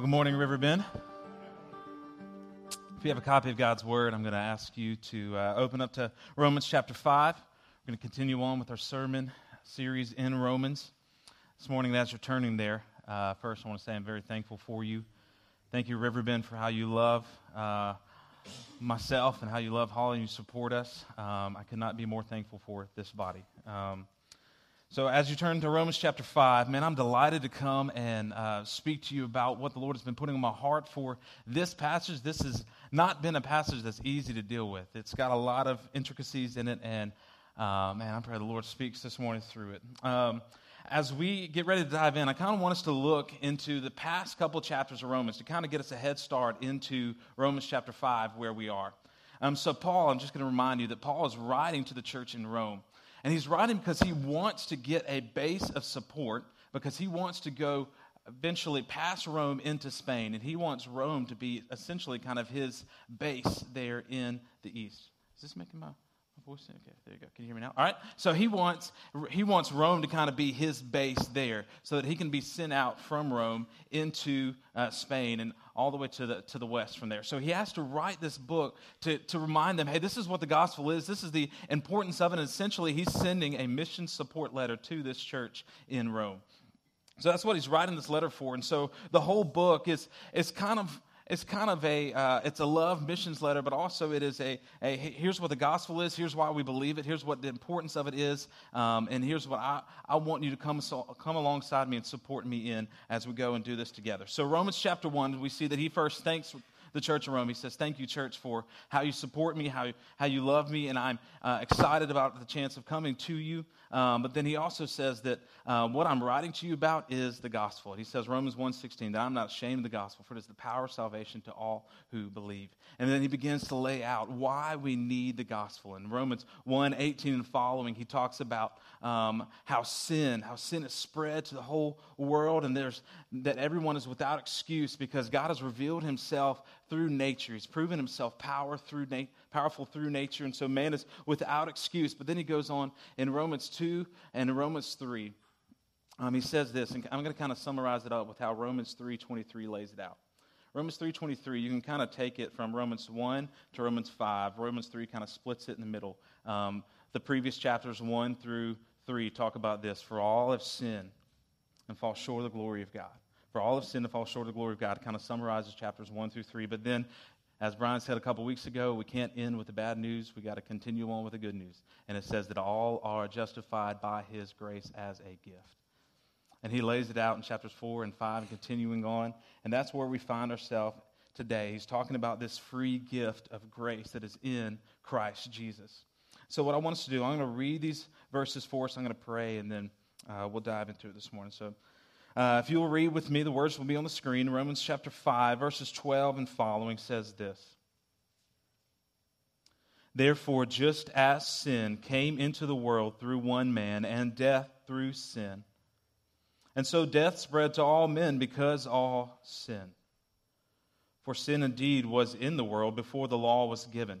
Well, good morning, Riverbend. If you have a copy of God's Word, I'm going to ask you to uh, open up to Romans chapter 5. We're going to continue on with our sermon series in Romans. This morning, as you're turning there, uh, first I want to say I'm very thankful for you. Thank you, Riverbend, for how you love uh, myself and how you love Holly and you support us. Um, I could not be more thankful for this body. Um, so, as you turn to Romans chapter 5, man, I'm delighted to come and uh, speak to you about what the Lord has been putting on my heart for this passage. This has not been a passage that's easy to deal with, it's got a lot of intricacies in it, and uh, man, I'm praying the Lord speaks this morning through it. Um, as we get ready to dive in, I kind of want us to look into the past couple chapters of Romans to kind of get us a head start into Romans chapter 5, where we are. Um, so, Paul, I'm just going to remind you that Paul is writing to the church in Rome. And he's writing because he wants to get a base of support because he wants to go eventually past Rome into Spain. And he wants Rome to be essentially kind of his base there in the east. Is this making my voice? Okay, there you go. Can you hear me now? All right. So he wants he wants Rome to kind of be his base there, so that he can be sent out from Rome into uh, Spain and all the way to the to the west from there. So he has to write this book to to remind them, hey, this is what the gospel is. This is the importance of it. And essentially, he's sending a mission support letter to this church in Rome. So that's what he's writing this letter for. And so the whole book is is kind of it's kind of a uh, it's a love missions letter but also it is a, a, here's what the gospel is here's why we believe it here's what the importance of it is um, and here's what I, I want you to come, so, come alongside me and support me in as we go and do this together so romans chapter 1 we see that he first thanks the church of Rome. He says, Thank you, church, for how you support me, how, how you love me, and I'm uh, excited about the chance of coming to you. Um, but then he also says that uh, what I'm writing to you about is the gospel. He says, Romans 1.16, that I'm not ashamed of the gospel, for it is the power of salvation to all who believe. And then he begins to lay out why we need the gospel. In Romans 1.18 and following, he talks about um, how sin, how sin is spread to the whole world, and there's that everyone is without excuse because God has revealed himself through nature. He's proven himself power through na- powerful through nature, and so man is without excuse. But then he goes on in Romans 2 and Romans 3. Um, he says this, and I'm going to kind of summarize it up with how Romans 3.23 lays it out. Romans 3.23, you can kind of take it from Romans 1 to Romans 5. Romans 3 kind of splits it in the middle. Um, the previous chapters 1 through 3 talk about this. For all have sinned and fall short of the glory of God. For all have sinned and fall short of the glory of God. Kind of summarizes chapters 1 through 3. But then, as Brian said a couple weeks ago, we can't end with the bad news. we got to continue on with the good news. And it says that all are justified by his grace as a gift. And he lays it out in chapters 4 and 5 and continuing on. And that's where we find ourselves today. He's talking about this free gift of grace that is in Christ Jesus. So, what I want us to do, I'm going to read these verses for us. I'm going to pray, and then uh, we'll dive into it this morning. So, uh, if you will read with me, the words will be on the screen. Romans chapter 5, verses 12 and following says this Therefore, just as sin came into the world through one man, and death through sin, and so death spread to all men because all sin. For sin indeed was in the world before the law was given.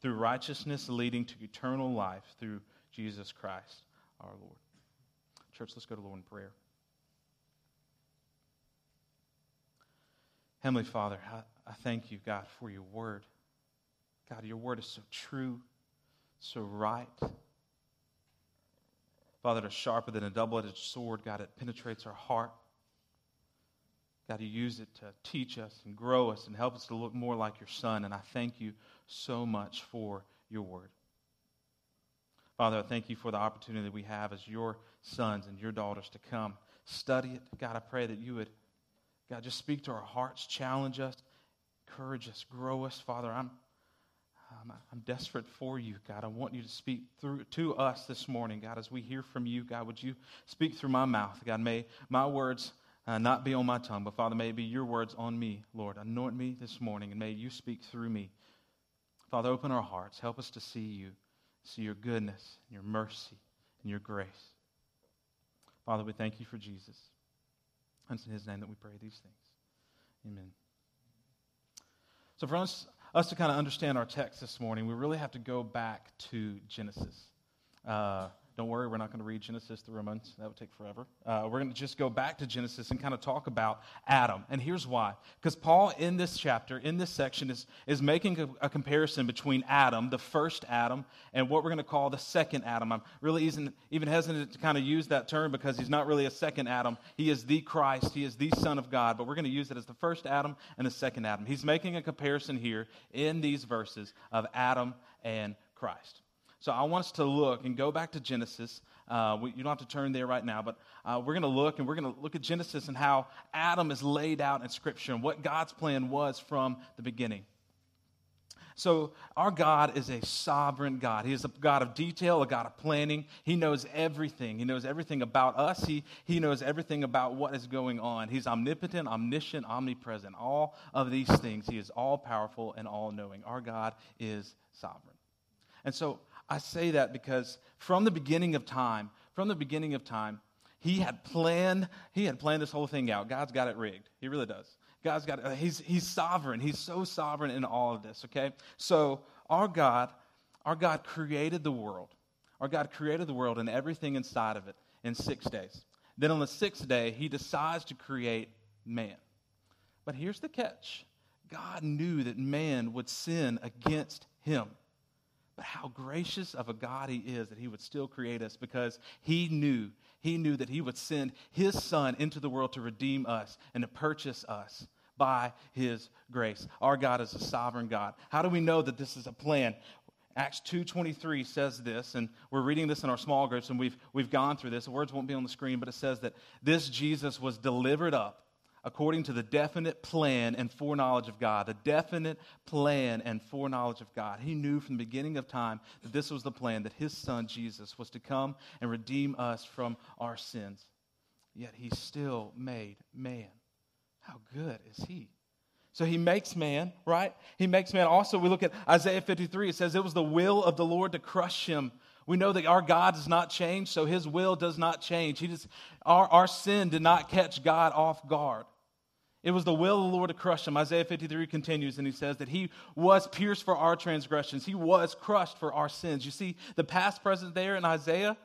through righteousness leading to eternal life through Jesus Christ our Lord. Church, let's go to Lord in prayer. Heavenly Father, I, I thank you, God, for your word. God, your word is so true, so right. Father, it's sharper than a double edged sword. God, it penetrates our heart. God, you use it to teach us and grow us and help us to look more like your Son. And I thank you so much for your word. Father, I thank you for the opportunity that we have as your sons and your daughters to come study it. God, I pray that you would, God, just speak to our hearts, challenge us, encourage us, grow us. Father, I'm, I'm, I'm desperate for you, God. I want you to speak through to us this morning, God, as we hear from you. God, would you speak through my mouth? God, may my words uh, not be on my tongue, but Father, may it be your words on me, Lord. Anoint me this morning, and may you speak through me. Father, open our hearts. Help us to see you, see your goodness, and your mercy, and your grace. Father, we thank you for Jesus. And it's in his name that we pray these things. Amen. So, for us, us to kind of understand our text this morning, we really have to go back to Genesis. Uh, don't worry, we're not going to read Genesis through Romans. That would take forever. Uh, we're going to just go back to Genesis and kind of talk about Adam. And here's why. Because Paul, in this chapter, in this section, is, is making a, a, comparison between Adam, the first Adam, and what we're going to call the second Adam. I'm really even, even hesitant to kind of use that term because he's not really a second Adam. He is the Christ, he is the Son of God, but we're going to use it as the first Adam and the second Adam. He's making a comparison here in these verses of Adam and Christ. So I want us to look and go back to Genesis. Uh, we, you don't have to turn there right now, but uh, we're going to look and we're going to look at Genesis and how Adam is laid out in Scripture and what God's plan was from the beginning. So, our God is a sovereign God. He is a God of detail, a God of planning. He knows everything. He knows everything about us. He, he knows everything about what is going on. He's omnipotent, omniscient, omnipresent. All of these things. He is all powerful and all knowing. Our God is sovereign. And so, I say that because from the beginning of time, from the beginning of time, he had planned, he had planned this whole thing out. God's got it rigged. He really does. God's got it. Uh, he's, he's sovereign. He's so sovereign in all of this, okay? So our God, our God created the world. Our God created the world and everything inside of it in six days. Then on the sixth day, he decides to create man. But here's the catch God knew that man would sin against him. But how gracious of a God He is that He would still create us because He knew, He knew that He would send His Son into the world to redeem us and to purchase us by His grace. Our God is a sovereign God. How do we know that this is a plan? Acts 2.23 says this, and we're reading this in our small groups, and we've, we've gone through this. The words won't be on the screen, but it says that this Jesus was delivered up according to the definite plan and foreknowledge of God. The definite plan and foreknowledge of God. He knew from the beginning of time that this was the plan, that his son Jesus was to come and redeem us from our sins. Yet he still made man. How good is he? So he makes man, right? He makes man. Also, we look at Isaiah 53. It says it was the will of the Lord to crush him we know that our God does not change, so his will does not change. He just, our, our sin did not catch God off guard. It was the will of the Lord to crush him. Isaiah 53 continues and he says that he was pierced for our transgressions, he was crushed for our sins. You see, the past present there in Isaiah,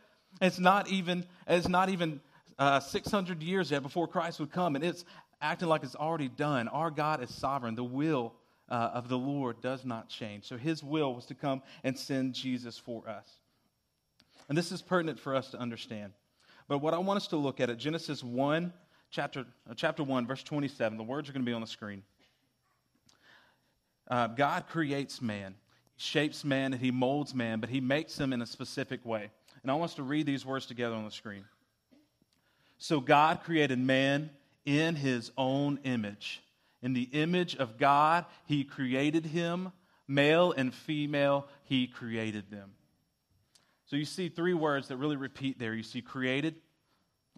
it's not even, it's not even uh, 600 years yet before Christ would come, and it's acting like it's already done. Our God is sovereign. The will uh, of the Lord does not change. So his will was to come and send Jesus for us. And this is pertinent for us to understand. But what I want us to look at at Genesis 1, chapter, uh, chapter 1, verse 27, the words are going to be on the screen. Uh, God creates man, He shapes man, and He molds man, but He makes him in a specific way. And I want us to read these words together on the screen. So God created man in His own image. In the image of God, He created him, male and female, He created them. So you see three words that really repeat there. You see created,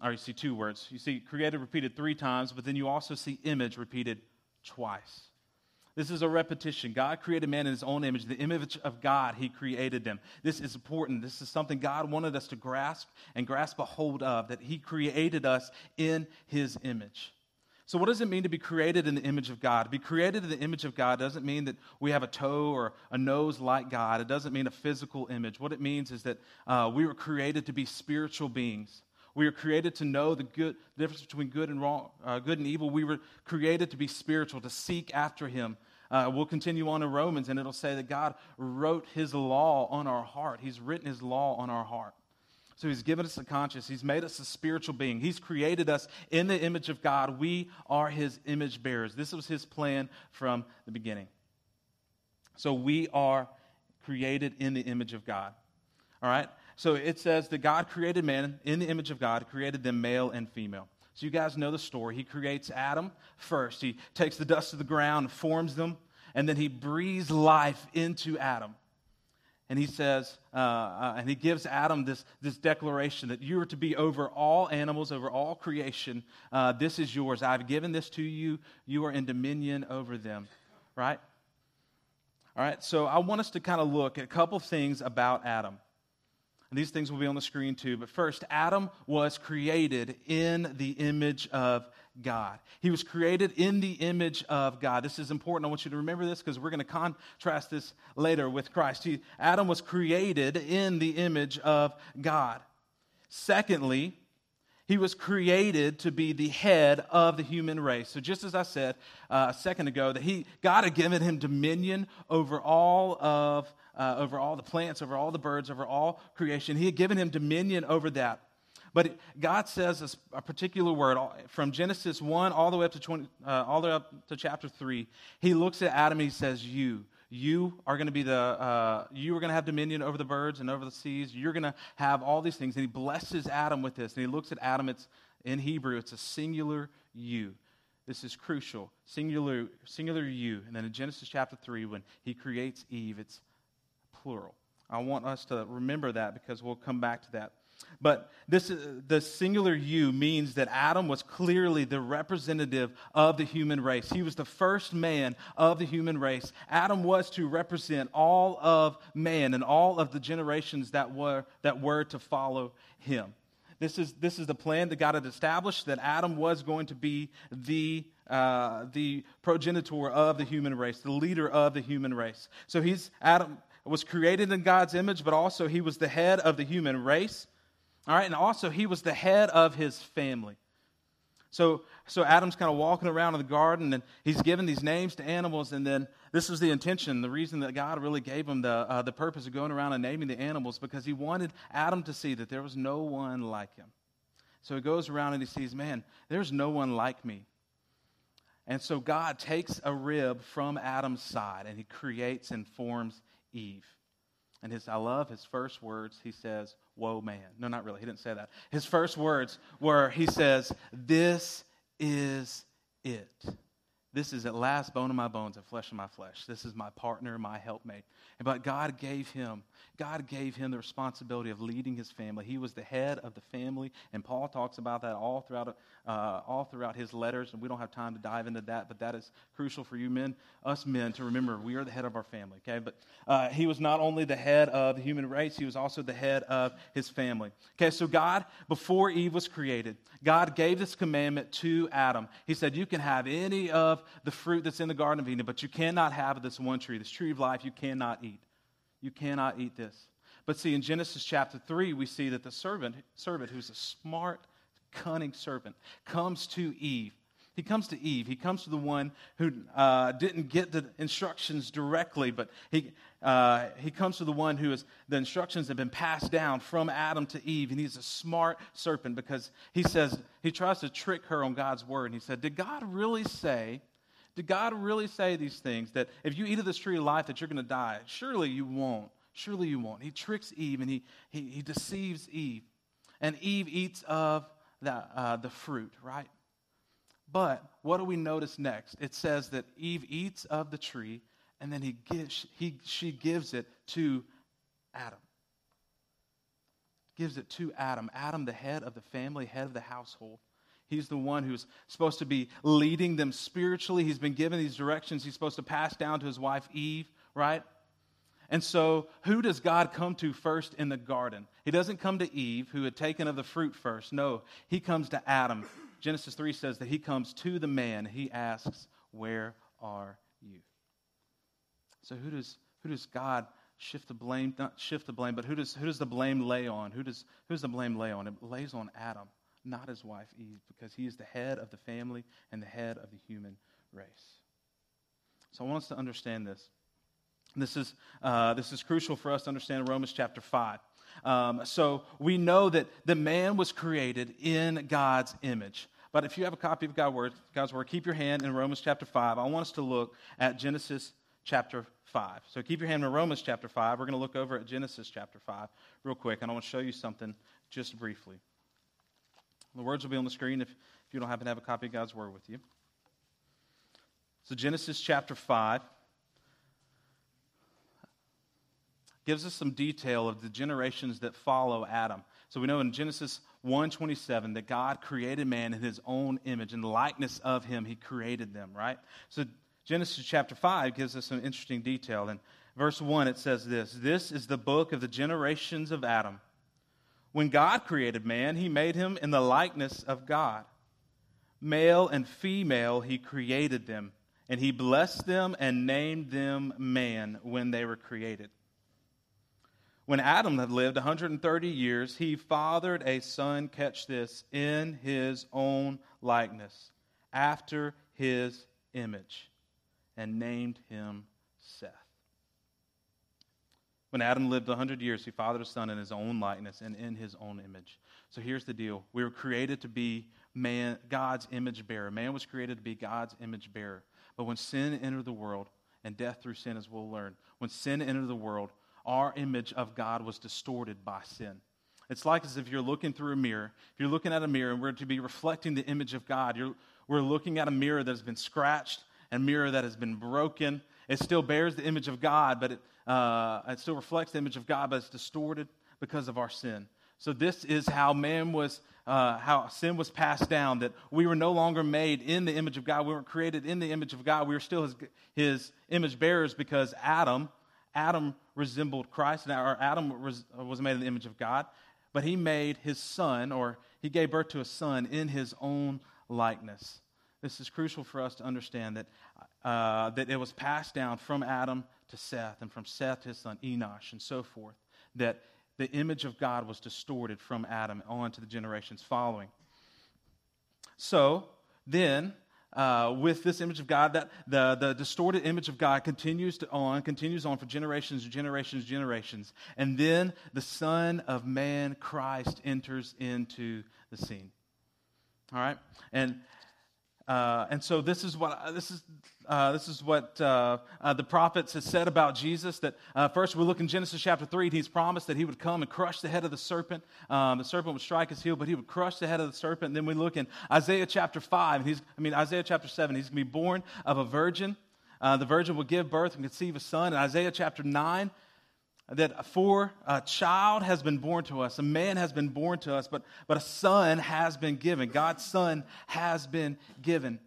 or you see two words. You see created repeated three times, but then you also see image repeated twice. This is a repetition. God created man in his own image. The image of God, he created them. This is important. This is something God wanted us to grasp and grasp a hold of, that he created us in his image. So, what does it mean to be created in the image of God? To be created in the image of God doesn't mean that we have a toe or a nose like God. It doesn't mean a physical image. What it means is that uh, we were created to be spiritual beings. We were created to know the good the difference between good and wrong, uh, good and evil. We were created to be spiritual, to seek after Him. Uh, we'll continue on in Romans, and it'll say that God wrote His law on our heart. He's written His law on our heart. So he's given us a conscience. He's made us a spiritual being. He's created us in the image of God. We are his image bearers. This was his plan from the beginning. So we are created in the image of God. All right? So it says that God created man in the image of God, created them male and female. So you guys know the story. He creates Adam first. He takes the dust of the ground, forms them, and then he breathes life into Adam and he says, uh, uh, and he gives Adam this, this declaration that you are to be over all animals, over all creation. Uh, this is yours. I've given this to you. You are in dominion over them. Right? All right, so I want us to kind of look at a couple things about Adam. And these things will be on the screen too. But first, Adam was created in the image of God. He was created in the image of God. This is important. I want you to remember this because we're going to contrast this later with Christ. He, Adam was created in the image of God. Secondly, he was created to be the head of the human race. So, just as I said uh, a second ago, that he, God had given him dominion over all of uh, over all the plants, over all the birds, over all creation. He had given him dominion over that. But God says a particular word from Genesis 1 all the way up to 20, uh, all the way up to chapter 3. He looks at Adam and he says, You. You are going to be the, uh, you are going to have dominion over the birds and over the seas. You're going to have all these things. And he blesses Adam with this. And he looks at Adam, it's in Hebrew, it's a singular you. This is crucial. Singular, singular you. And then in Genesis chapter 3, when he creates Eve, it's plural. I want us to remember that because we'll come back to that. But this, the singular you means that Adam was clearly the representative of the human race. He was the first man of the human race. Adam was to represent all of man and all of the generations that were, that were to follow him. This is, this is the plan that God had established that Adam was going to be the, uh, the progenitor of the human race, the leader of the human race. So he's, Adam was created in God's image, but also he was the head of the human race. All right, and also he was the head of his family. So, so Adam's kind of walking around in the garden and he's giving these names to animals. And then this was the intention, the reason that God really gave him the, uh, the purpose of going around and naming the animals because he wanted Adam to see that there was no one like him. So he goes around and he sees, man, there's no one like me. And so God takes a rib from Adam's side and he creates and forms Eve. And his, I love his first words. He says, Woe man. No, not really. He didn't say that. His first words were, He says, This is it. This is at last bone of my bones and flesh of my flesh. This is my partner, my helpmate. But God gave him, God gave him the responsibility of leading his family. He was the head of the family, and Paul talks about that all throughout uh, all throughout his letters, and we don't have time to dive into that, but that is crucial for you men, us men, to remember we are the head of our family, okay? But uh, he was not only the head of the human race, he was also the head of his family. Okay, so God, before Eve was created, God gave this commandment to Adam. He said, You can have any of the fruit that's in the Garden of Eden, but you cannot have this one tree, this tree of life, you cannot eat. You cannot eat this. But see, in Genesis chapter 3, we see that the servant, servant who's a smart, cunning servant, comes to Eve. He comes to Eve. He comes to the one who uh, didn't get the instructions directly, but he, uh, he comes to the one who is, the instructions have been passed down from Adam to Eve, and he's a smart serpent because he says, he tries to trick her on God's word. And he said, Did God really say, did God really say these things that if you eat of this tree of life that you're going to die? Surely you won't. Surely you won't. He tricks Eve and he, he, he deceives Eve. And Eve eats of the, uh, the fruit, right? But what do we notice next? It says that Eve eats of the tree, and then he gives, he, she gives it to Adam. Gives it to Adam. Adam, the head of the family, head of the household. He's the one who's supposed to be leading them spiritually. He's been given these directions he's supposed to pass down to his wife Eve, right? And so, who does God come to first in the garden? He doesn't come to Eve, who had taken of the fruit first. No, he comes to Adam. Genesis 3 says that he comes to the man. He asks, Where are you? So who does, who does God shift the blame, not shift the blame, but who does, who does the blame lay on? Who does, who does the blame lay on? It lays on Adam, not his wife Eve, because he is the head of the family and the head of the human race. So I want us to understand this. This is, uh, this is crucial for us to understand Romans chapter 5. Um, so we know that the man was created in God's image. But if you have a copy of God's word, God's word, keep your hand in Romans chapter 5. I want us to look at Genesis chapter 5. So keep your hand in Romans chapter 5. We're going to look over at Genesis chapter 5 real quick, and I want to show you something just briefly. The words will be on the screen if, if you don't happen to have a copy of God's word with you. So, Genesis chapter 5 gives us some detail of the generations that follow Adam. So we know in Genesis 1:27 that God created man in his own image the likeness of him he created them, right? So Genesis chapter 5 gives us some interesting detail. In verse 1 it says this, "This is the book of the generations of Adam. When God created man, he made him in the likeness of God. Male and female he created them, and he blessed them and named them man when they were created." When Adam had lived 130 years, he fathered a son, catch this, in his own likeness, after his image, and named him Seth. When Adam lived 100 years, he fathered a son in his own likeness and in his own image. So here's the deal we were created to be man, God's image bearer. Man was created to be God's image bearer. But when sin entered the world, and death through sin, as we'll learn, when sin entered the world, our image of God was distorted by sin. It's like as if you're looking through a mirror. If you're looking at a mirror and we're to be reflecting the image of God, we're looking at a mirror that has been scratched, a mirror that has been broken. It still bears the image of God, but it, uh, it still reflects the image of God, but it's distorted because of our sin. So this is how man was, uh, how sin was passed down. That we were no longer made in the image of God. We weren't created in the image of God. We were still His, his image bearers because Adam Adam resembled Christ, Now, or Adam was, was made in the image of God, but he made his son, or he gave birth to a son in his own likeness. This is crucial for us to understand that, uh, that it was passed down from Adam to Seth, and from Seth to his son Enosh, and so forth. That the image of God was distorted from Adam on to the generations following. So then, uh, with this image of God, that the, the distorted image of God continues to on, continues on for generations, generations, generations. And then the Son of Man, Christ, enters into the scene. All right? And uh, and so this is what this is uh, this is what uh, uh the prophets have said about Jesus. That uh, first we look in Genesis chapter three. He's promised that he would come and crush the head of the serpent. Um, the serpent would strike his heel, but he would crush the head of the serpent. And then we look in Isaiah chapter five. He's I mean Isaiah chapter seven. He's going to be born of a virgin. Uh, the virgin will give birth and conceive a son. In Isaiah chapter nine, that for a child has been born to us, a man has been born to us, but, but a son has been given. God's son has been given.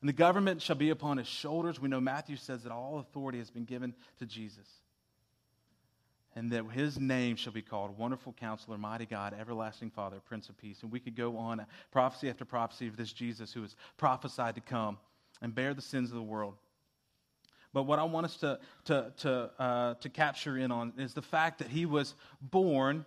And the government shall be upon his shoulders. We know Matthew says that all authority has been given to Jesus. And that his name shall be called Wonderful Counselor, Mighty God, Everlasting Father, Prince of Peace. And we could go on uh, prophecy after prophecy of this Jesus who is prophesied to come and bear the sins of the world. But what I want us to, to, to, uh, to capture in on is the fact that he was born.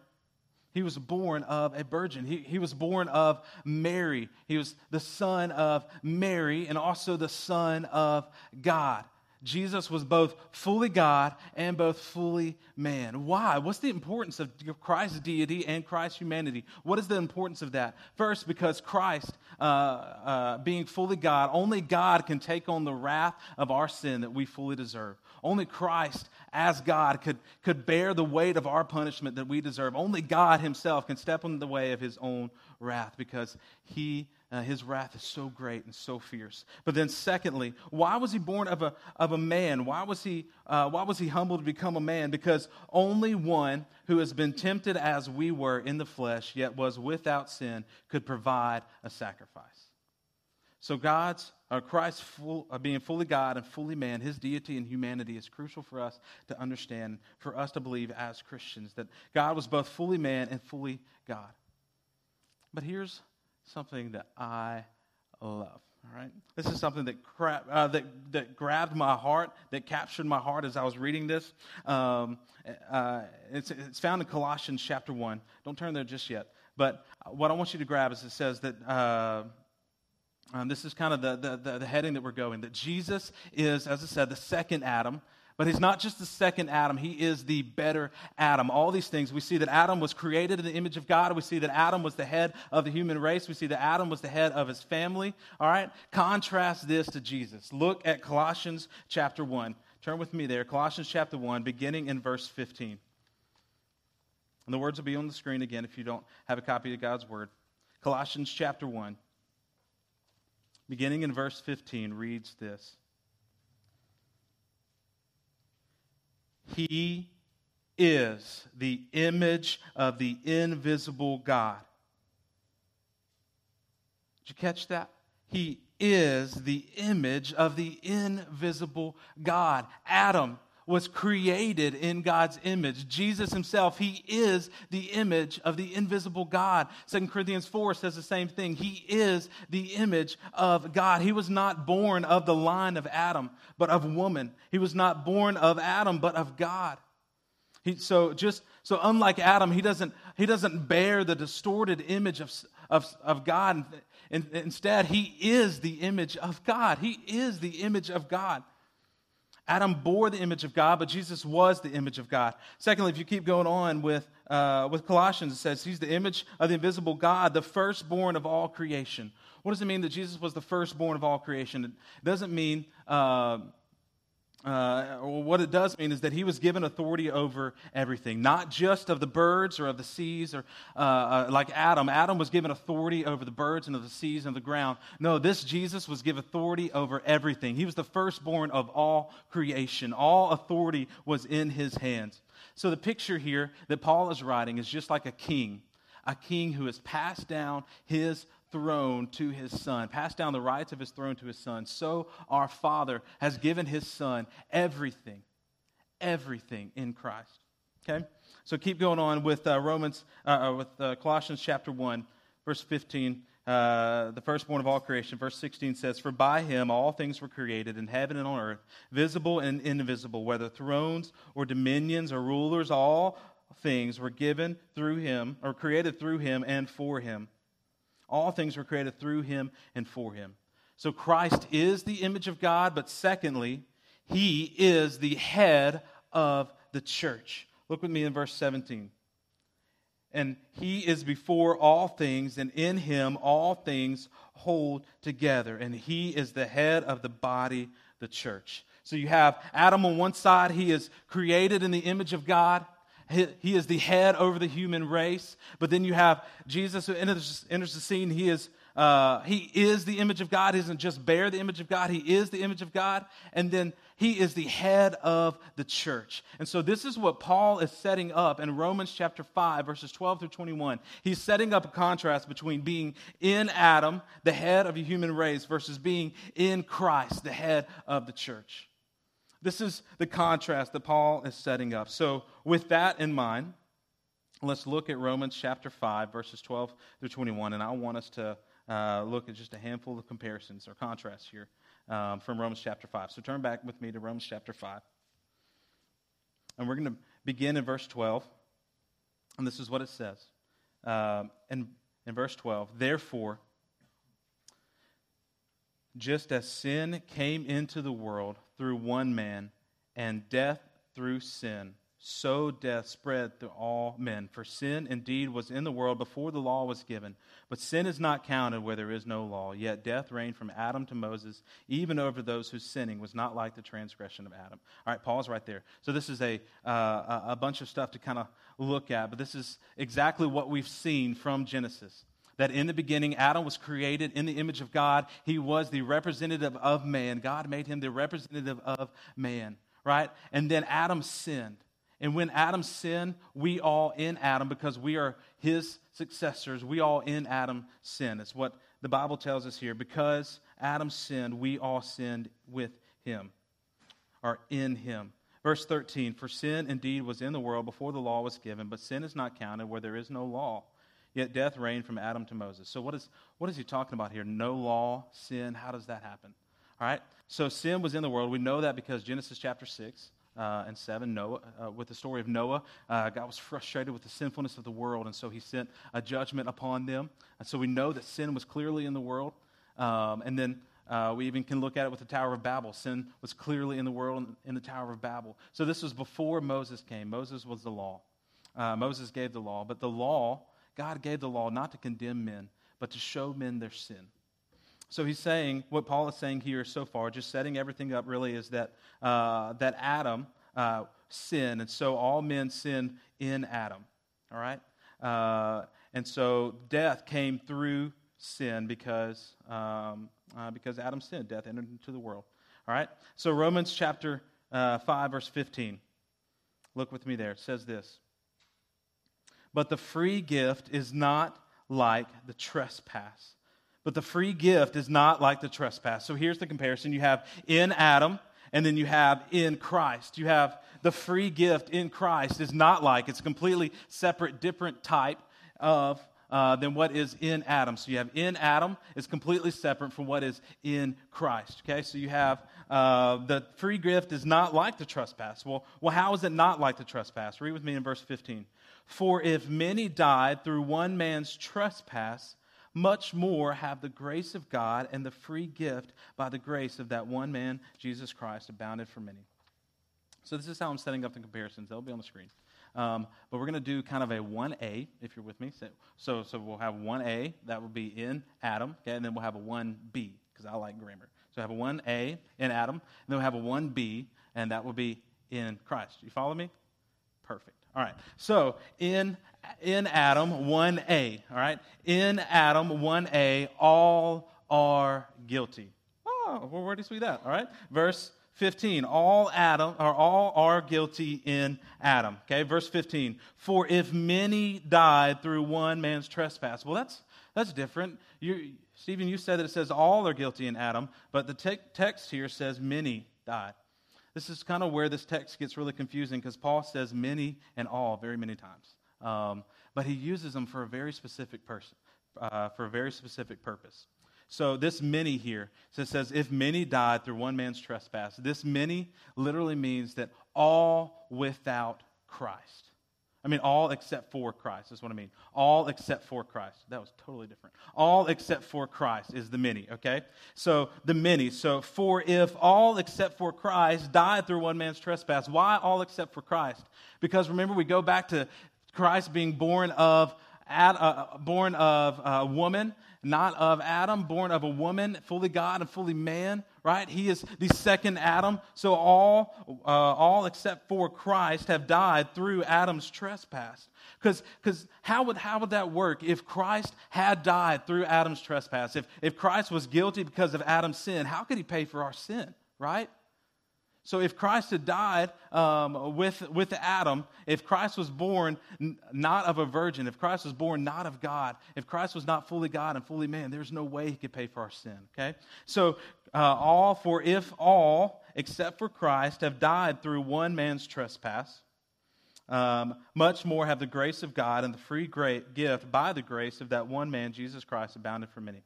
He was born of a virgin. He, he was born of Mary. He was the son of Mary and also the son of God. Jesus was both fully God and both fully man. Why? What's the importance of Christ's deity and Christ's humanity? What is the importance of that? First, because Christ, uh, uh, being fully God, only God can take on the wrath of our sin that we fully deserve. Only Christ, as God, could, could bear the weight of our punishment that we deserve. Only God Himself can step in the way of His own wrath because He uh, his wrath is so great and so fierce. But then, secondly, why was he born of a, of a man? Why was, he, uh, why was he humbled to become a man? Because only one who has been tempted as we were in the flesh, yet was without sin, could provide a sacrifice. So, God's, uh, Christ full, uh, being fully God and fully man, his deity and humanity is crucial for us to understand, for us to believe as Christians, that God was both fully man and fully God. But here's something that I love. All right? This is something that, cra- uh, that, that grabbed my heart, that captured my heart as I was reading this. Um, uh, it's, it's found in Colossians chapter 1. Don't turn there just yet. But what I want you to grab is it says that. Uh, um, this is kind of the, the, the, the heading that we're going that Jesus is, as I said, the second Adam. But he's not just the second Adam, he is the better Adam. All these things, we see that Adam was created in the image of God. We see that Adam was the head of the human race. We see that Adam was the head of his family. All right? Contrast this to Jesus. Look at Colossians chapter 1. Turn with me there. Colossians chapter 1, beginning in verse 15. And the words will be on the screen again if you don't have a copy of God's word. Colossians chapter 1, beginning in verse 15, reads this. He is the image of the invisible God. Did you catch that? He is the image of the invisible God. Adam was created in God's image. Jesus himself, he is the image of the invisible God. 2 Corinthians 4 says the same thing. He is the image of God. He was not born of the line of Adam, but of woman. He was not born of Adam, but of God. He, so just so unlike Adam, he doesn't he doesn't bear the distorted image of, of, of God. instead, he is the image of God. He is the image of God. Adam bore the image of God, but Jesus was the image of God. Secondly, if you keep going on with, uh, with Colossians, it says he's the image of the invisible God, the firstborn of all creation. What does it mean that Jesus was the firstborn of all creation? It doesn't mean uh, uh, what it does mean is that he was given authority over everything, not just of the birds or of the seas, or uh, uh, like Adam. Adam was given authority over the birds and of the seas and the ground. No, this Jesus was given authority over everything. He was the firstborn of all creation. All authority was in his hands. So the picture here that Paul is writing is just like a king, a king who has passed down his throne to his son, passed down the rights of his throne to his son. So our Father has given his son everything, everything in Christ. Okay? So keep going on with uh, Romans, uh, uh with uh, Colossians chapter 1, verse 15. Uh, the firstborn of all creation. Verse 16 says, For by him all things were created in heaven and on earth, visible and invisible, whether thrones or dominions or rulers, all things were given through him, or created through him and for him. All things were created through him and for him. So Christ is the image of God, but secondly, he is the head of the church. Look with me in verse 17. And he is before all things, and in him all things hold together. And he is the head of the body, the church. So you have Adam on one side, he is created in the image of God. He, is the head over the human race. But then you have Jesus who enters, enters the scene. He is, uh, he is the image of God. He doesn't just bear the image of God, he is the image of God. And then he is the head of the church. And so this is what Paul is setting up in Romans chapter 5, verses 12 through 21. He's setting up a contrast between being in Adam, the head of a human race, versus being in Christ, the head of the church. This is the contrast that Paul is setting up. So, with that in mind, let's look at Romans chapter 5, verses 12 through 21. And I want us to uh, look at just a handful of comparisons or contrasts here um, from Romans chapter 5. So, turn back with me to Romans chapter 5. And we're going to begin in verse 12. And this is what it says. Um, in, in verse 12, therefore, just as sin came into the world through one man, and death through sin, so death spread through all men. For sin indeed was in the world before the law was given. But sin is not counted where there is no law. Yet death reigned from Adam to Moses, even over those whose sinning was not like the transgression of Adam. All right, pause right there. So this is a, uh, a bunch of stuff to kind of look at, but this is exactly what we've seen from Genesis that in the beginning, Adam was created in the image of God. He was the representative of man. God made him the representative of man, right? And then Adam sinned. And when Adam sinned, we all in Adam, because we are his successors, we all in Adam sin. It's what the Bible tells us here. Because Adam sinned, we all sinned with him, or in him. Verse 13 For sin indeed was in the world before the law was given, but sin is not counted where there is no law. Yet death reigned from Adam to Moses. So, what is, what is he talking about here? No law, sin. How does that happen? All right? So, sin was in the world. We know that because Genesis chapter 6 uh, and 7, Noah, uh, with the story of Noah, uh, God was frustrated with the sinfulness of the world, and so he sent a judgment upon them. And so we know that sin was clearly in the world. Um, and then uh, we even can look at it with the Tower of Babel. Sin was clearly in the world in, in the Tower of Babel. So this was before Moses came. Moses was the law. Uh, Moses gave the law, but the law God gave the law not to condemn men, but to show men their sin. So he's saying, what Paul is saying here so far, just setting everything up really, is that, uh, that Adam uh, sinned, and so all men sin in Adam. All right? Uh, and so death came through sin because, um, uh, because Adam sinned. Death entered into the world. All right? So Romans chapter uh, 5, verse 15. Look with me there. It says this. But the free gift is not like the trespass. But the free gift is not like the trespass. So here's the comparison you have in Adam, and then you have in Christ. You have the free gift in Christ is not like, it's a completely separate, different type of uh, than what is in Adam. So you have in Adam is completely separate from what is in Christ. Okay, so you have uh, the free gift is not like the trespass. Well, well, how is it not like the trespass? Read with me in verse 15. For if many died through one man's trespass, much more have the grace of God and the free gift by the grace of that one man, Jesus Christ, abounded for many. So, this is how I'm setting up the comparisons. They'll be on the screen. Um, but we're going to do kind of a 1A, if you're with me. So, so, we'll have 1A, that will be in Adam, okay, and then we'll have a 1B, because I like grammar. So, have a 1A in Adam, and then we'll have a 1B, and that will be in Christ. You follow me? Perfect. All right. So in in Adam 1a, all right? In Adam 1a, all are guilty. Oh, well, where do you see that? All right. Verse 15. All Adam or all are guilty in Adam. Okay, verse 15. For if many died through one man's trespass. Well, that's that's different. You, Stephen, you said that it says all are guilty in Adam, but the te- text here says many died. This is kind of where this text gets really confusing because Paul says many and all very many times. Um, but he uses them for a very specific person, uh, for a very specific purpose. So this many here so says, if many died through one man's trespass, this many literally means that all without Christ. I mean, all except for Christ is what I mean. All except for Christ. That was totally different. All except for Christ is the many, okay? So the many. So, for if all except for Christ died through one man's trespass, why all except for Christ? Because remember, we go back to Christ being born of, uh, born of a woman not of Adam, born of a woman, fully God and fully man, right? He is the second Adam. So all, uh, all except for Christ have died through Adam's trespass. Because how would, how would that work if Christ had died through Adam's trespass? If, if Christ was guilty because of Adam's sin, how could he pay for our sin, right? So if Christ had died um, with, with Adam, if Christ was born n- not of a virgin, if Christ was born not of God, if Christ was not fully God and fully man, there's no way he could pay for our sin, okay? So uh, all, for if all, except for Christ, have died through one man's trespass, um, much more have the grace of God and the free great gift by the grace of that one man, Jesus Christ, abounded for many.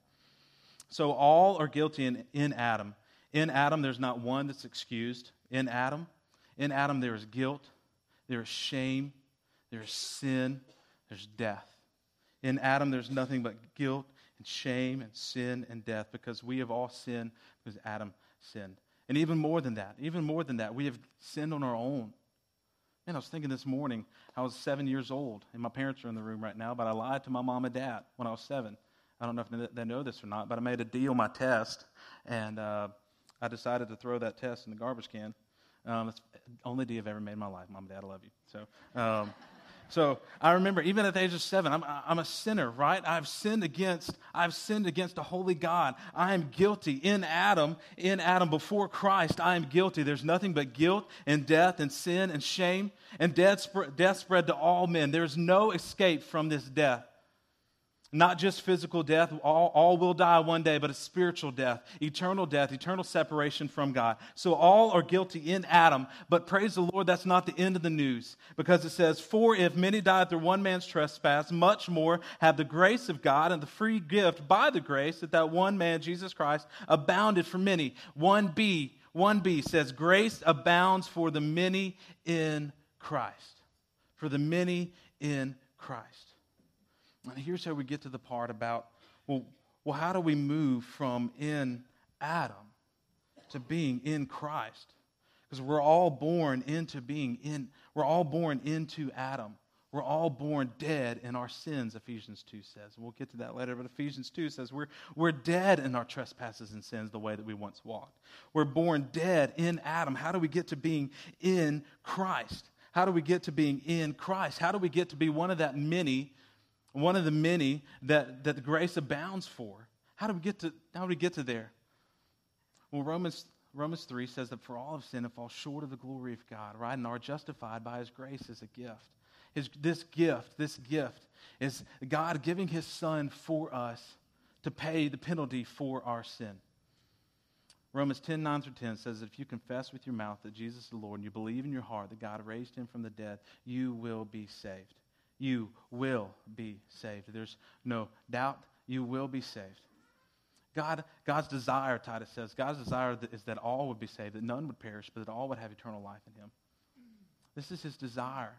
So all are guilty in, in Adam. In Adam, there's not one that's excused. In Adam, in Adam, there is guilt, there is shame, there is sin, there's death. In Adam, there's nothing but guilt and shame and sin and death because we have all sinned because Adam sinned. And even more than that, even more than that, we have sinned on our own. Man, I was thinking this morning, I was seven years old, and my parents are in the room right now, but I lied to my mom and dad when I was seven. I don't know if they know this or not, but I made a deal my test, and uh, I decided to throw that test in the garbage can. Um, it's the only deal I've ever made in my life. Mom and Dad, I love you. So, um, so I remember even at the age of seven, I'm, I'm a sinner, right? I've sinned against, I've sinned against a holy God. I am guilty in Adam, in Adam before Christ. I am guilty. There's nothing but guilt and death and sin and shame and death, death spread to all men. There's no escape from this death. Not just physical death, all, all will die one day, but a spiritual death, eternal death, eternal separation from God. So all are guilty in Adam, but praise the Lord, that's not the end of the news, because it says, For if many died through one man's trespass, much more have the grace of God and the free gift by the grace that that one man, Jesus Christ, abounded for many. 1b, 1b says, Grace abounds for the many in Christ. For the many in Christ. And here's how we get to the part about well, well, how do we move from in Adam to being in Christ? Because we're all born into being in, we're all born into Adam. We're all born dead in our sins, Ephesians 2 says. And we'll get to that later, but Ephesians 2 says we're, we're dead in our trespasses and sins the way that we once walked. We're born dead in Adam. How do we get to being in Christ? How do we get to being in Christ? How do we get to be one of that many one of the many that, that the grace abounds for. How do we get to, how do we get to there? Well, Romans, Romans 3 says that for all of sin have fall short of the glory of God, right? And are justified by his grace as a gift. His, this gift, this gift is God giving his son for us to pay the penalty for our sin. Romans 10, 9 through 10 says that if you confess with your mouth that Jesus is the Lord and you believe in your heart that God raised him from the dead, you will be saved you will be saved. There's no doubt you will be saved. God, God's desire, Titus says, God's desire is that all would be saved, that none would perish, but that all would have eternal life in him. This is his desire.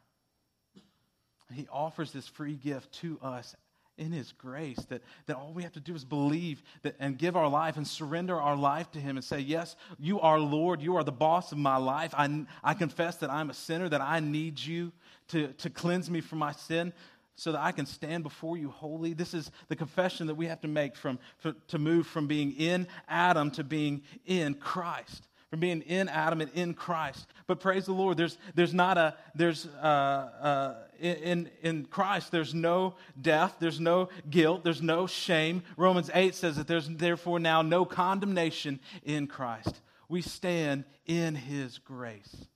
He offers this free gift to us in his grace that, that all we have to do is believe that, and give our life and surrender our life to him and say, Yes, you are Lord. You are the boss of my life. I, I confess that I'm a sinner, that I need you to, to cleanse me from my sin so that I can stand before you holy. This is the confession that we have to make from, for, to move from being in Adam to being in Christ. From being in Adam and in Christ. But praise the Lord, there's, there's not a, there's, uh, uh, in, in Christ, there's no death, there's no guilt, there's no shame. Romans 8 says that there's therefore now no condemnation in Christ. We stand in his grace.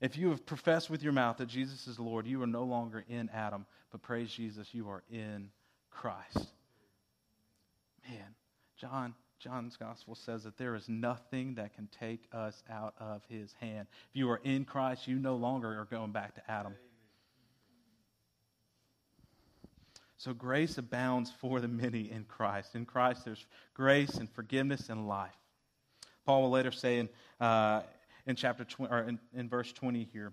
If you have professed with your mouth that Jesus is Lord, you are no longer in Adam, but praise Jesus, you are in Christ. Man, John John's gospel says that there is nothing that can take us out of his hand. If you are in Christ, you no longer are going back to Adam. So grace abounds for the many in Christ. In Christ, there's grace and forgiveness and life. Paul will later say in, uh, in chapter 20, or in, in verse 20 here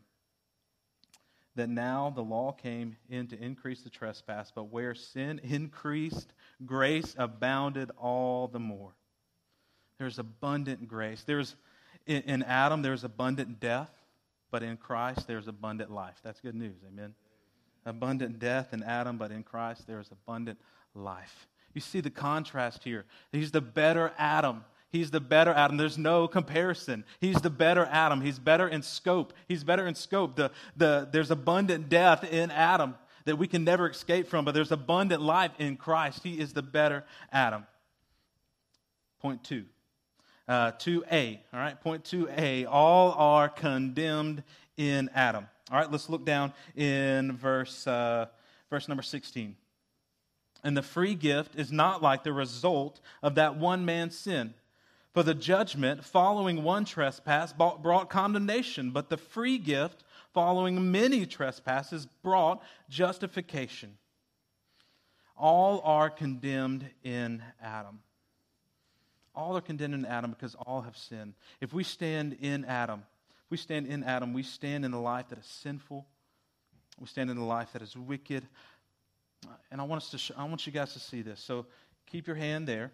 that now the law came in to increase the trespass, but where sin increased, grace abounded all the more. There's abundant grace. There's in, Adam there's abundant death, but in Christ there's abundant life. That's good news. Amen. Abundant death in Adam, but in Christ there is abundant life. You see the contrast here. He's the better Adam. He's the better Adam. There's no comparison. He's the better Adam. He's better in scope. He's better in scope. The, the, there's abundant death in Adam that we can never escape from, but there's abundant life in Christ. He is the better Adam. Point two. Uh, 2a, all right, point 2a, all are condemned in Adam. All right, let's look down in verse, uh, verse number 16. And the free gift is not like the result of that one man's sin. For the judgment following one trespass brought condemnation, but the free gift following many trespasses brought justification. All are condemned in Adam. All are condemned in Adam because all have sinned. If we stand in Adam, if we stand in Adam, we stand in a life that is sinful. We stand in a life that is wicked. And I want, us to sh- I want you guys to see this. So keep your hand there.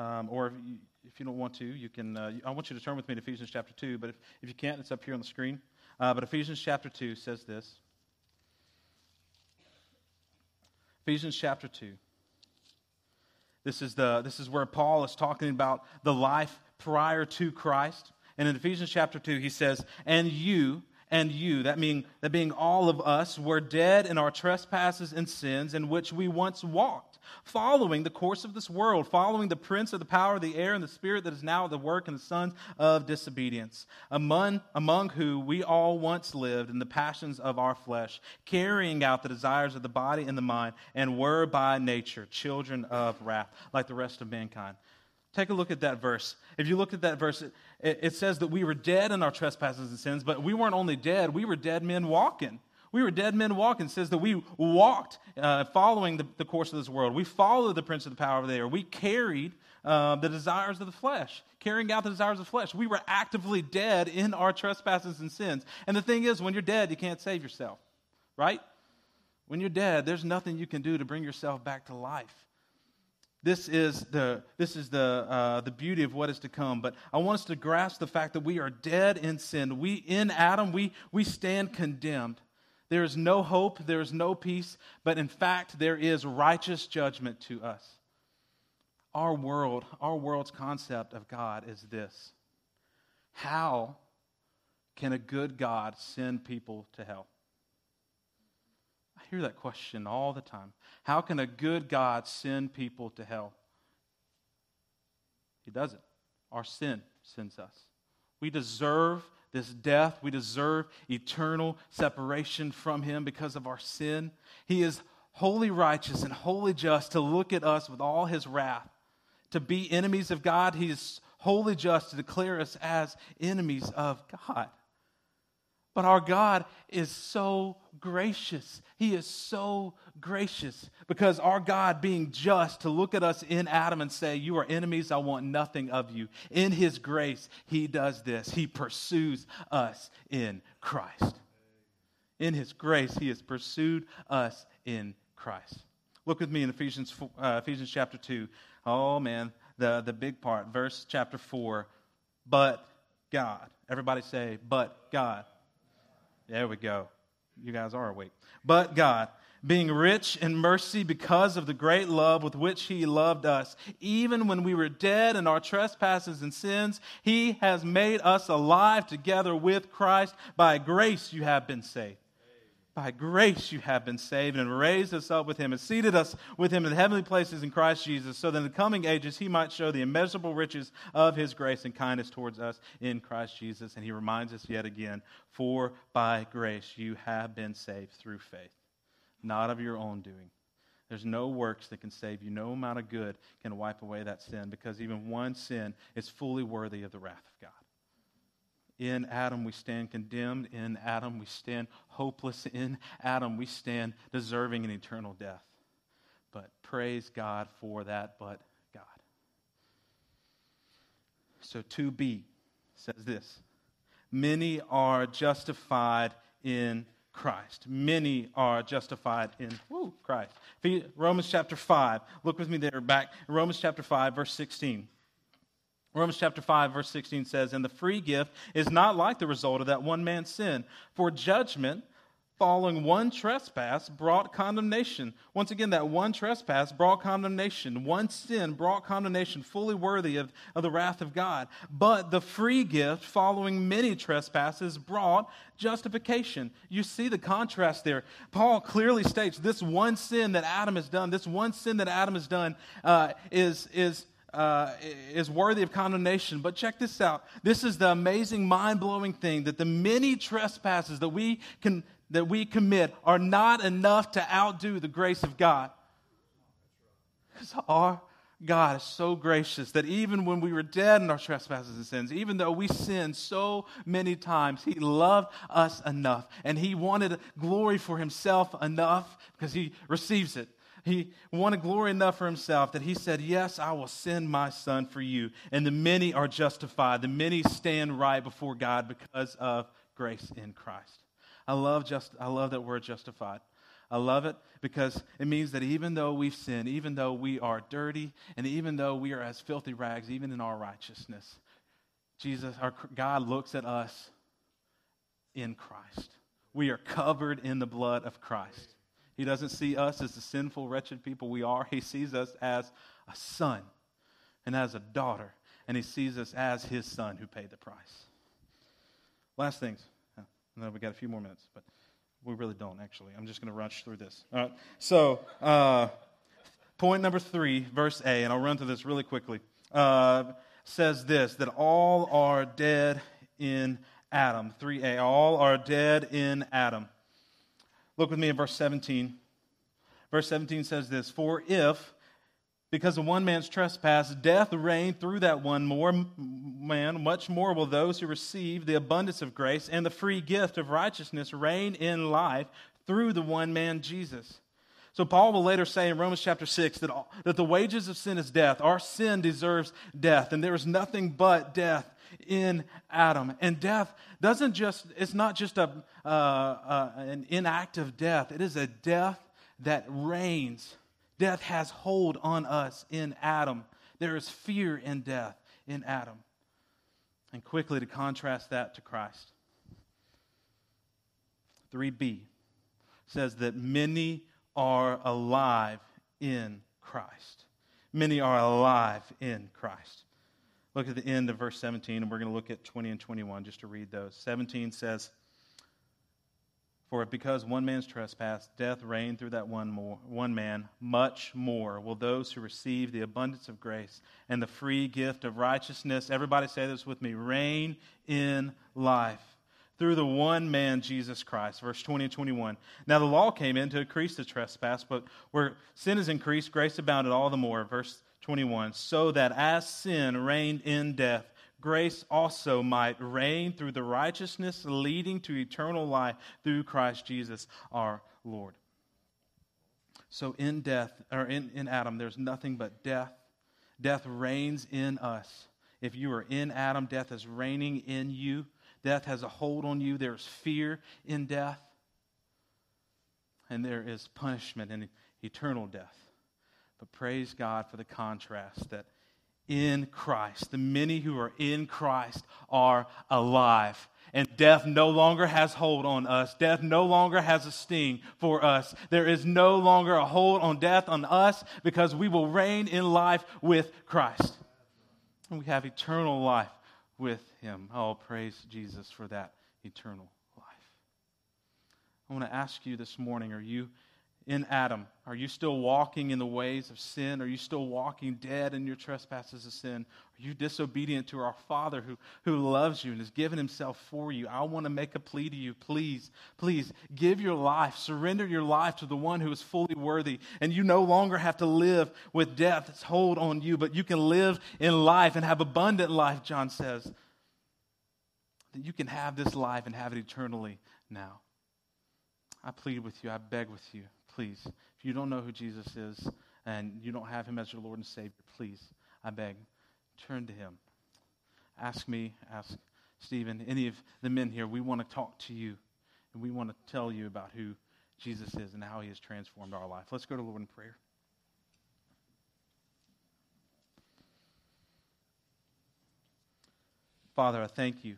Um, or if you, if you don't want to, you can. Uh, I want you to turn with me to Ephesians chapter 2, but if, if you can't, it's up here on the screen. Uh, but Ephesians chapter 2 says this Ephesians chapter 2. This is, the, this is where Paul is talking about the life prior to Christ. And in Ephesians chapter 2, he says, And you, and you, that being, that being all of us, were dead in our trespasses and sins in which we once walked following the course of this world, following the prince of the power of the air and the spirit that is now at the work in the sons of disobedience, among, among who we all once lived in the passions of our flesh, carrying out the desires of the body and the mind, and were by nature children of wrath, like the rest of mankind. Take a look at that verse. If you look at that verse, it, it says that we were dead in our trespasses and sins, but we weren't only dead, we were dead men walking. We were dead men walking. It says that we walked uh, following the, the, course of this world. We followed the prince of the power of the air. We carried uh, the desires of the flesh, carrying out the desires of the flesh. We were actively dead in our trespasses and sins. And the thing is, when you're dead, you can't save yourself, right? When you're dead, there's nothing you can do to bring yourself back to life. This is the, this is the, uh, the beauty of what is to come. But I want us to grasp the fact that we are dead in sin. We, in Adam, we, we stand condemned. There is no hope, there is no peace, but in fact, there is righteous judgment to us. Our world, our world's concept of God is this How can a good God send people to hell? I hear that question all the time. How can a good God send people to hell? He doesn't. Our sin sends us. We deserve this death. We deserve eternal separation from Him because of our sin. He is wholly righteous and wholly just to look at us with all His wrath. To be enemies of God, He is wholly just to declare us as enemies of God. But our God is so gracious. He is so gracious because our God, being just, to look at us in Adam and say, You are enemies, I want nothing of you. In His grace, He does this. He pursues us in Christ. In His grace, He has pursued us in Christ. Look with me in Ephesians, uh, Ephesians chapter 2. Oh, man, the, the big part, verse chapter 4. But God. Everybody say, But God. There we go. You guys are awake. But God, being rich in mercy because of the great love with which He loved us, even when we were dead in our trespasses and sins, He has made us alive together with Christ. By grace you have been saved by grace you have been saved and raised us up with him and seated us with him in the heavenly places in Christ Jesus, so that in the coming ages he might show the immeasurable riches of his grace and kindness towards us in Christ Jesus. And he reminds us yet again, for by grace you have been saved through faith, not of your own doing. There's no works that can save you. No amount of good can wipe away that sin because even one sin is fully worthy of the wrath of God. In Adam, we stand condemned. In Adam, we stand hopeless. In Adam, we stand deserving an eternal death. But praise God for that, but God. So 2b says this Many are justified in Christ. Many are justified in woo, Christ. Romans chapter 5. Look with me there back. Romans chapter 5, verse 16. Romans chapter 5, verse 16 says, And the free gift is not like the result of that one man's sin. For judgment following one trespass brought condemnation. Once again, that one trespass brought condemnation. One sin brought condemnation fully worthy of, of the wrath of God. But the free gift following many trespasses brought justification. You see the contrast there. Paul clearly states this one sin that Adam has done, this one sin that Adam has done uh, is, is uh, is worthy of condemnation. But check this out. This is the amazing, mind blowing thing that the many trespasses that we, can, that we commit are not enough to outdo the grace of God. Because our God is so gracious that even when we were dead in our trespasses and sins, even though we sinned so many times, He loved us enough. And He wanted glory for Himself enough because He receives it he wanted glory enough for himself that he said, Yes, I will send my son for you. And the many are justified. The many stand right before God because of grace in Christ. I love, just, I love that word justified. I love it because it means that even though we've sinned, even though we are dirty, and even though we are as filthy rags, even in our righteousness, Jesus, our God looks at us in Christ. We are covered in the blood of Christ. He doesn't see us as the sinful, wretched people we are. He sees us as a son and as a daughter. And he sees us as his son who paid the price. Last things. I know we got a few more minutes, but we really don't, actually. I'm just going to rush through this. All right. So, uh, Point number three, verse A, and I'll run through this really quickly, uh, says this that all are dead in Adam. 3a, all are dead in Adam. Look with me in verse 17. Verse 17 says this For if, because of one man's trespass, death reigned through that one more man, much more will those who receive the abundance of grace and the free gift of righteousness reign in life through the one man, Jesus. So, Paul will later say in Romans chapter 6 that, all, that the wages of sin is death. Our sin deserves death, and there is nothing but death in Adam. And death doesn't just, it's not just a, uh, uh, an inactive death, it is a death that reigns. Death has hold on us in Adam. There is fear in death in Adam. And quickly to contrast that to Christ. 3b says that many are alive in Christ. Many are alive in Christ. Look at the end of verse 17, and we're going to look at 20 and 21 just to read those. 17 says, For because one man's trespass, death reigned through that one, more, one man, much more will those who receive the abundance of grace and the free gift of righteousness, everybody say this with me, reign in life through the one man, Jesus Christ. Verse 20 and 21. Now the law came in to increase the trespass, but where sin is increased, grace abounded all the more. Verse 21. So that as sin reigned in death, grace also might reign through the righteousness leading to eternal life through Christ Jesus our Lord. So in death, or in, in Adam, there's nothing but death. Death reigns in us. If you are in Adam, death is reigning in you. Death has a hold on you. There's fear in death. And there is punishment and eternal death. But praise God for the contrast that in Christ, the many who are in Christ are alive. And death no longer has hold on us. Death no longer has a sting for us. There is no longer a hold on death on us because we will reign in life with Christ. And we have eternal life with him. Oh, praise Jesus for that eternal life. I want to ask you this morning are you in Adam? Are you still walking in the ways of sin? Are you still walking dead in your trespasses of sin? Are you disobedient to our Father who, who loves you and has given himself for you? I want to make a plea to you. Please, please give your life, surrender your life to the one who is fully worthy. And you no longer have to live with death's hold on you, but you can live in life and have abundant life, John says. That you can have this life and have it eternally now. I plead with you, I beg with you please, if you don't know who Jesus is and you don't have him as your Lord and Savior, please, I beg, turn to him. Ask me, ask Stephen, any of the men here. We want to talk to you and we want to tell you about who Jesus is and how he has transformed our life. Let's go to Lord in prayer. Father, I thank you.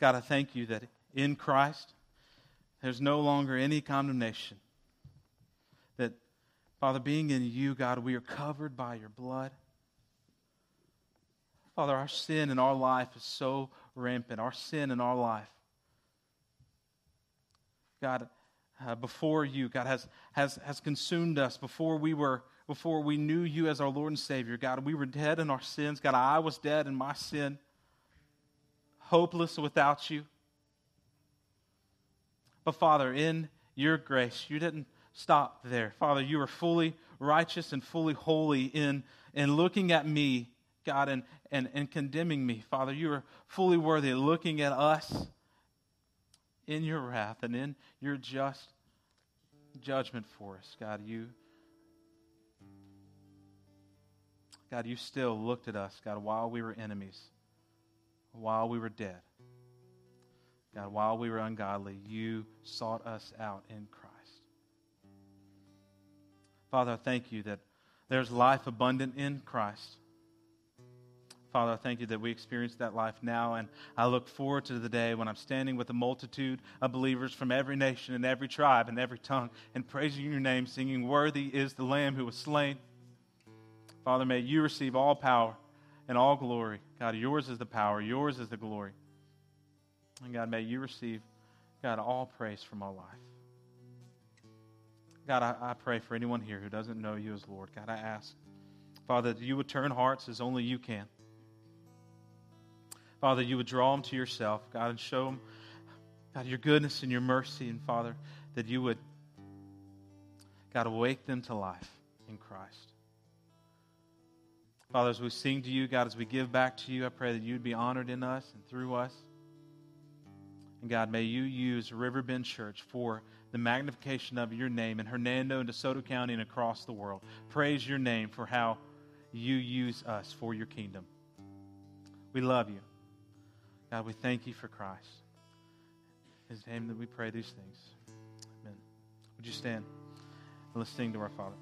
God, I thank you that in Christ, there's no longer any condemnation. That, Father, being in you, God, we are covered by your blood. Father, our sin in our life is so rampant. Our sin in our life. God, uh, before you, God, has, has, has consumed us before we were before we knew you as our Lord and Savior. God, we were dead in our sins. God, I was dead in my sin, hopeless without you. But Father, in your grace, you didn't stop there. Father, you are fully righteous and fully holy in, in looking at me, God, and, and, and condemning me. Father, you are fully worthy of looking at us in your wrath and in your just judgment for us. God, you. God, you still looked at us, God, while we were enemies, while we were dead. God, while we were ungodly, you sought us out in Christ. Father, I thank you that there's life abundant in Christ. Father, I thank you that we experience that life now, and I look forward to the day when I'm standing with a multitude of believers from every nation and every tribe and every tongue and praising your name, singing, Worthy is the Lamb who was slain. Father, may you receive all power and all glory. God, yours is the power, yours is the glory. And God, may you receive, God, all praise from our life. God, I, I pray for anyone here who doesn't know you as Lord. God, I ask, Father, that you would turn hearts as only you can. Father, you would draw them to yourself, God, and show them, God, your goodness and your mercy. And Father, that you would, God, awake them to life in Christ. Father, as we sing to you, God, as we give back to you, I pray that you'd be honored in us and through us. And God, may you use Riverbend Church for the magnification of your name in Hernando and DeSoto County and across the world. Praise your name for how you use us for your kingdom. We love you. God, we thank you for Christ. His name that we pray these things. Amen. Would you stand and let's sing to our Father?